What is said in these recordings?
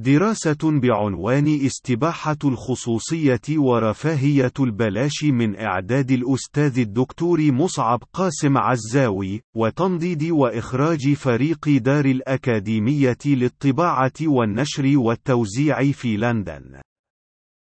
دراسة بعنوان استباحة الخصوصية ورفاهية البلاش من إعداد الأستاذ الدكتور مصعب قاسم عزاوي، وتنضيد وإخراج فريق دار الأكاديمية للطباعة والنشر والتوزيع في لندن.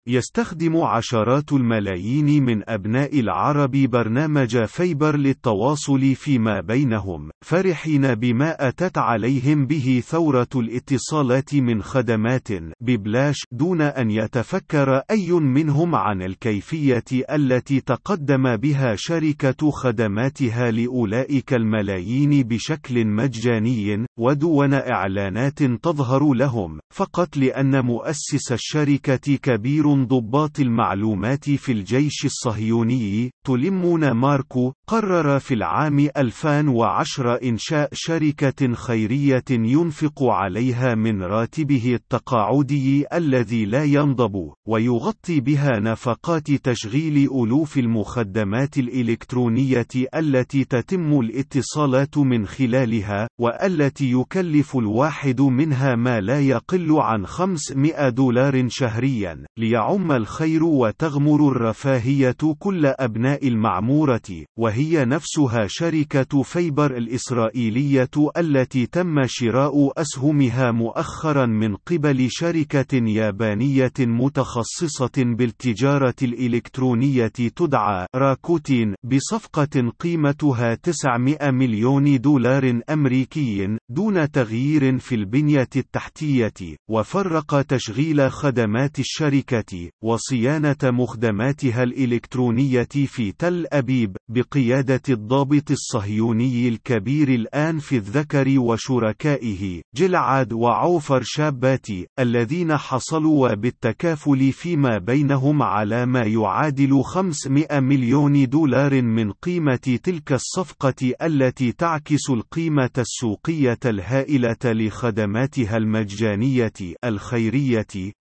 يستخدم عشرات الملايين من أبناء العرب برنامج فيبر للتواصل فيما بينهم، فرحين بما أتت عليهم به ثورة الاتصالات من خدمات ببلاش دون أن يتفكر أي منهم عن الكيفية التي تقدم بها شركة خدماتها لأولئك الملايين بشكل مجاني، ودون إعلانات تظهر لهم، فقط لأن مؤسس الشركة كبير ضباط المعلومات في الجيش الصهيوني تلمون ماركو قرر في العام 2010 إنشاء شركة خيرية ينفق عليها من راتبه التقاعدي الذي لا ينضب ويغطي بها نفقات تشغيل ألوف المخدمات الإلكترونية التي تتم الاتصالات من خلالها والتي يكلف الواحد منها ما لا يقل عن 500 دولار شهريا ليعم الخير وتغمر الرفاهية كل أبناء المعمورة وهي نفسها شركة فيبر الإسرائيلية التي تم شراء أسهمها مؤخرا من قبل شركة يابانية متخصصة بالتجارة الإلكترونية تدعى راكوتين بصفقة قيمتها 900 مليون دولار أمريكي دون تغيير في البنية التحتية وفرق تشغيل خدمات الشركة وصيانة مخدماتها الإلكترونية في تل أبيب بقيادة الضابط الصهيوني الكبير الآن في الذكر وشركائه جلعاد وعوفر شاباتي الذين حصلوا بالتكافل فيما بينهم على ما يعادل 500 مليون دولار من قيمة تلك الصفقة التي تعكس القيمة السوقية الهائلة لخدماتها المجانية الخيرية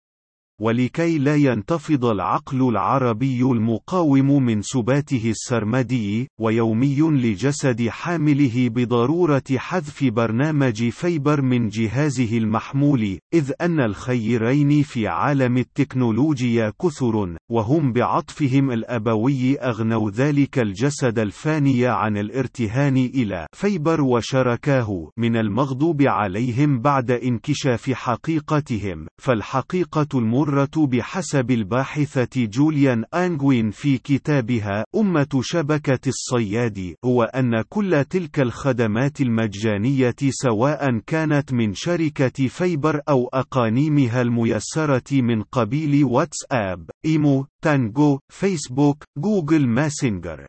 ولكي لا ينتفض العقل العربي المقاوم من سباته السرمدي ويومي لجسد حامله بضرورة حذف برنامج فيبر من جهازه المحمول إذ أن الخيرين في عالم التكنولوجيا كثر وهم بعطفهم الأبوي أغنوا ذلك الجسد الفاني عن الارتهان إلى فيبر وشركاه. من المغضوب عليهم بعد انكشاف حقيقتهم فالحقيقة المر المرة بحسب الباحثة جوليان أنغوين في كتابها أمة شبكة الصياد هو أن كل تلك الخدمات المجانية سواء كانت من شركة فيبر أو أقانيمها الميسرة من قبيل واتساب، إيمو، تانجو، فيسبوك، جوجل ماسنجر.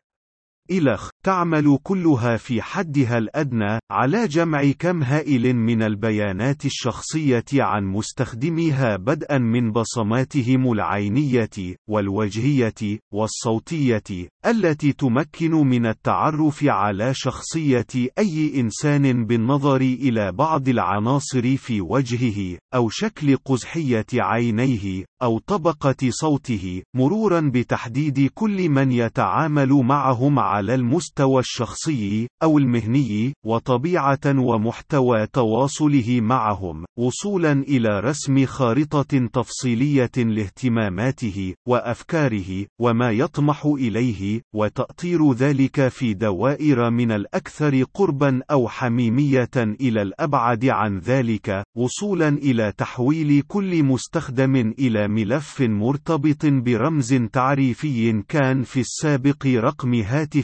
إلخ تعمل كلها في حدها الأدنى على جمع كم هائل من البيانات الشخصية عن مستخدميها بدءا من بصماتهم العينية والوجهية والصوتية التي تمكن من التعرف على شخصية أي إنسان بالنظر إلى بعض العناصر في وجهه أو شكل قزحية عينيه أو طبقة صوته مرورا بتحديد كل من يتعامل معهم على المستوى الشخصي أو المهني وطبيعة ومحتوى تواصله معهم وصولا إلى رسم خارطة تفصيلية لاهتماماته وأفكاره وما يطمح إليه وتأطير ذلك في دوائر من الأكثر قربا أو حميمية إلى الأبعد عن ذلك وصولا إلى تحويل كل مستخدم إلى ملف مرتبط برمز تعريفي كان في السابق رقم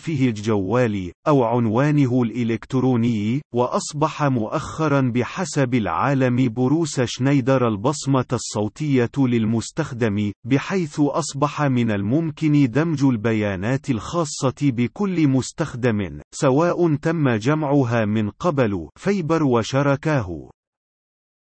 هاتفه الجوالي أو عنوانه الإلكتروني وأصبح مؤخرا بحسب العالم بروس شنيدر البصمة الصوتية للمستخدم بحيث أصبح من الممكن دمج البيانات الخاصة بكل مستخدم سواء تم جمعها من قبل فيبر وشركاه.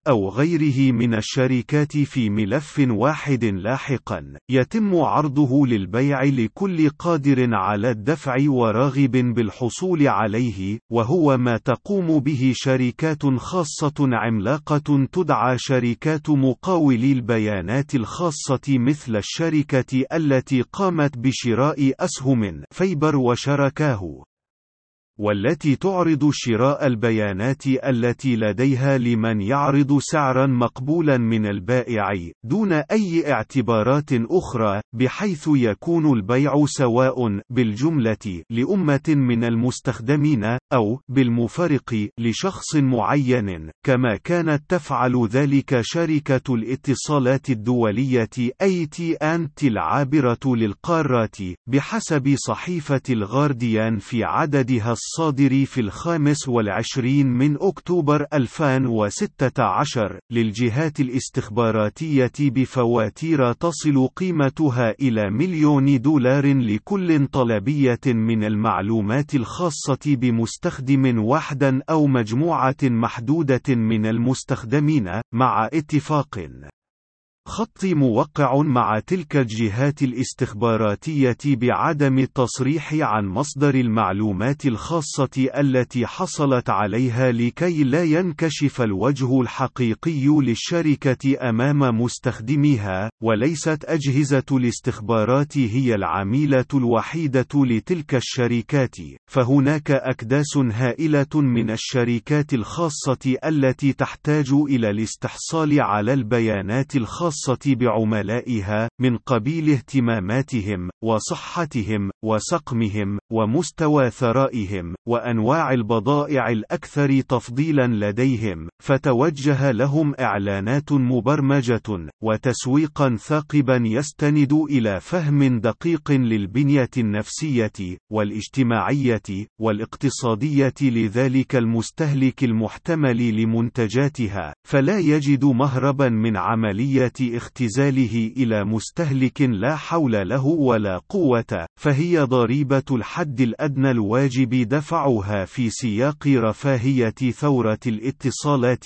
أو غيره من الشركات في ملف واحد لاحقا يتم عرضه للبيع لكل قادر على الدفع وراغب بالحصول عليه وهو ما تقوم به شركات خاصة عملاقة تدعى شركات مقاولي البيانات الخاصة مثل الشركة التي قامت بشراء أسهم فيبر وشركاه. والتي تعرض شراء البيانات التي لديها لمن يعرض سعرا مقبولا من البائع دون أي اعتبارات أخرى بحيث يكون البيع سواء بالجملة لأمة من المستخدمين أو بالمفرق لشخص معين كما كانت تفعل ذلك شركة الاتصالات الدولية AT&T العابرة للقارات بحسب صحيفة الغارديان في عددها الصادر في الخامس والعشرين من أكتوبر 2016 للجهات الاستخباراتية بفواتير تصل قيمتها إلى مليون دولار لكل طلبية من المعلومات الخاصة بمستخدم واحدا أو مجموعة محدودة من المستخدمين مع اتفاق. خط موقع مع تلك الجهات الاستخباراتية بعدم التصريح عن مصدر المعلومات الخاصة التي حصلت عليها لكي لا ينكشف الوجه الحقيقي للشركة أمام مستخدميها، وليست أجهزة الاستخبارات هي العميلة الوحيدة لتلك الشركات، فهناك أكداس هائلة من الشركات الخاصة التي تحتاج إلى الاستحصال على البيانات الخاصة الخاصة بعملائها من قبيل اهتماماتهم وصحتهم وسقمهم ومستوى ثرائهم وأنواع البضائع الأكثر تفضيلا لديهم فتوجه لهم إعلانات مبرمجة وتسويقا ثاقبا يستند إلى فهم دقيق للبنية النفسية والاجتماعية والاقتصادية لذلك المستهلك المحتمل لمنتجاتها فلا يجد مهربا من عملية اختزاله إلى مستهلك لا حول له ولا قوة، فهي ضريبة الحد الأدنى الواجب دفعها في سياق رفاهية ثورة الاتصالات،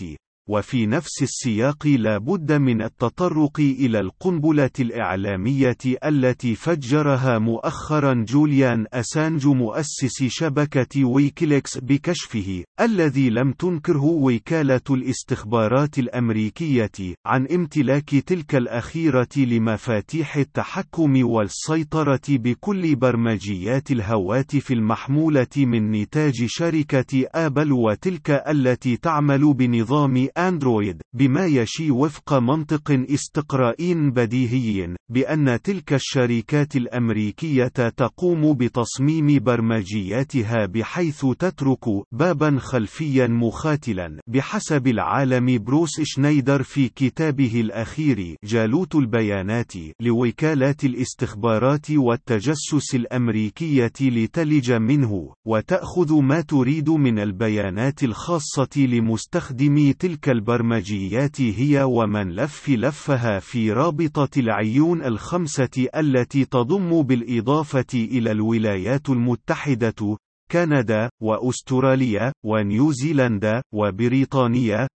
وفي نفس السياق لا بد من التطرق إلى القنبلة الإعلامية التي فجرها مؤخرا جوليان أسانج مؤسس شبكة ويكيليكس بكشفه الذي لم تنكره وكالة الاستخبارات الأمريكية عن امتلاك تلك الأخيرة لمفاتيح التحكم والسيطرة بكل برمجيات الهواتف المحمولة من نتاج شركة آبل وتلك التي تعمل بنظام أندرويد بما يشي وفق منطق استقرائي بديهي بأن تلك الشركات الأمريكية تقوم بتصميم برمجياتها بحيث تترك بابا خلفيا مخاتلا بحسب العالم بروس شنايدر في كتابه الأخير جالوت البيانات لوكالات الاستخبارات والتجسس الأمريكية لتلج منه وتأخذ ما تريد من البيانات الخاصة لمستخدمي تلك تلك البرمجيات هي ومن لف لفها في رابطة العيون الخمسة التي تضم بالإضافة إلى الولايات المتحدة، كندا، وأستراليا، ونيوزيلندا، وبريطانيا،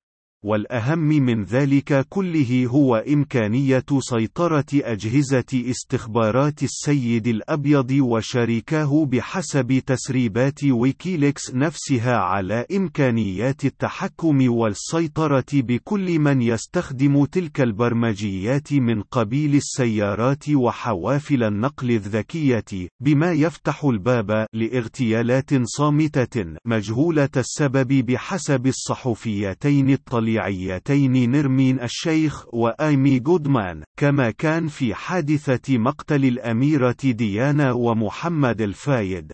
والأهم من ذلك كله هو إمكانية سيطرة أجهزة استخبارات السيد الأبيض وشركاه بحسب تسريبات ويكيليكس نفسها على إمكانيات التحكم والسيطرة بكل من يستخدم تلك البرمجيات من قبيل السيارات وحوافل النقل الذكية، بما يفتح الباب لاغتيالات صامتة مجهولة السبب بحسب الصحفيتين الطليعيتين الطليعيتين نرمين الشيخ وآيمي جودمان كما كان في حادثة مقتل الأميرة ديانا ومحمد الفايد.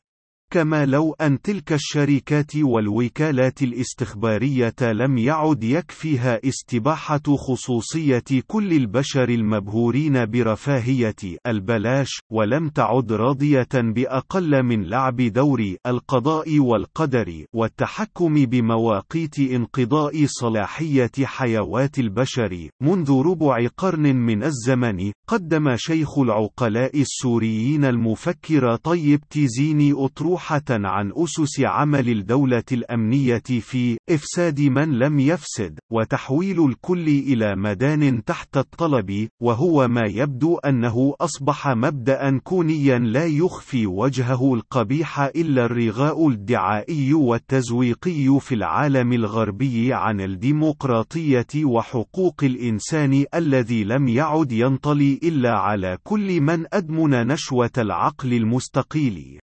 كما لو أن تلك الشركات والوكالات الاستخبارية لم يعد يكفيها استباحة خصوصية كل البشر المبهورين برفاهية البلاش، ولم تعد راضية بأقل من لعب دور القضاء والقدر والتحكم بمواقيت انقضاء صلاحية حيوات البشر. منذ ربع قرن من الزمن، قدم شيخ العقلاء السوريين المفكر طيب تيزيني أطروح عن أسس عمل الدولة الأمنية في إفساد من لم يفسد، وتحويل الكل إلى مدان تحت الطلب، وهو ما يبدو أنه أصبح مبدأ كونيا لا يخفي وجهه القبيح إلا الرغاء الدعائي والتزويقي في العالم الغربي عن الديمقراطية وحقوق الإنسان الذي لم يعد ينطلي إلا على كل من أدمن نشوة العقل المستقيل.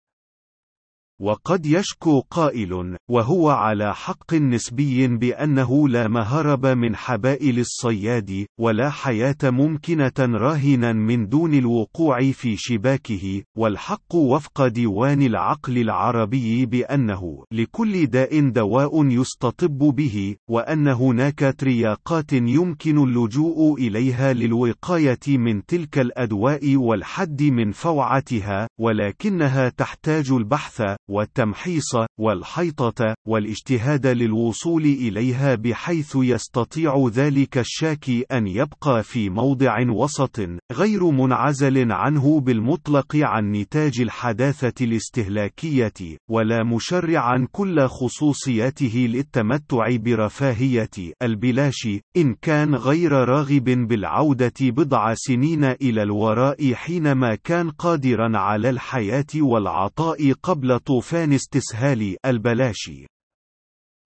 وقد يشكو قائل وهو على حق نسبي بأنه لا مهرب من حبائل الصياد ولا حياة ممكنة راهنا من دون الوقوع في شباكه والحق وفق ديوان العقل العربي بأنه لكل داء دواء يستطب به وأن هناك ترياقات يمكن اللجوء إليها للوقاية من تلك الأدواء والحد من فوعتها ولكنها تحتاج البحث والتمحيص والحيطة والاجتهاد للوصول إليها بحيث يستطيع ذلك الشاكي أن يبقى في موضع وسط غير منعزل عنه بالمطلق عن نتاج الحداثة الاستهلاكية ولا مشرعا كل خصوصياته للتمتع برفاهية البلاش إن كان غير راغب بالعودة بضع سنين إلى الوراء حينما كان قادرا على الحياة والعطاء قبل طوفان استسهال البلاشي.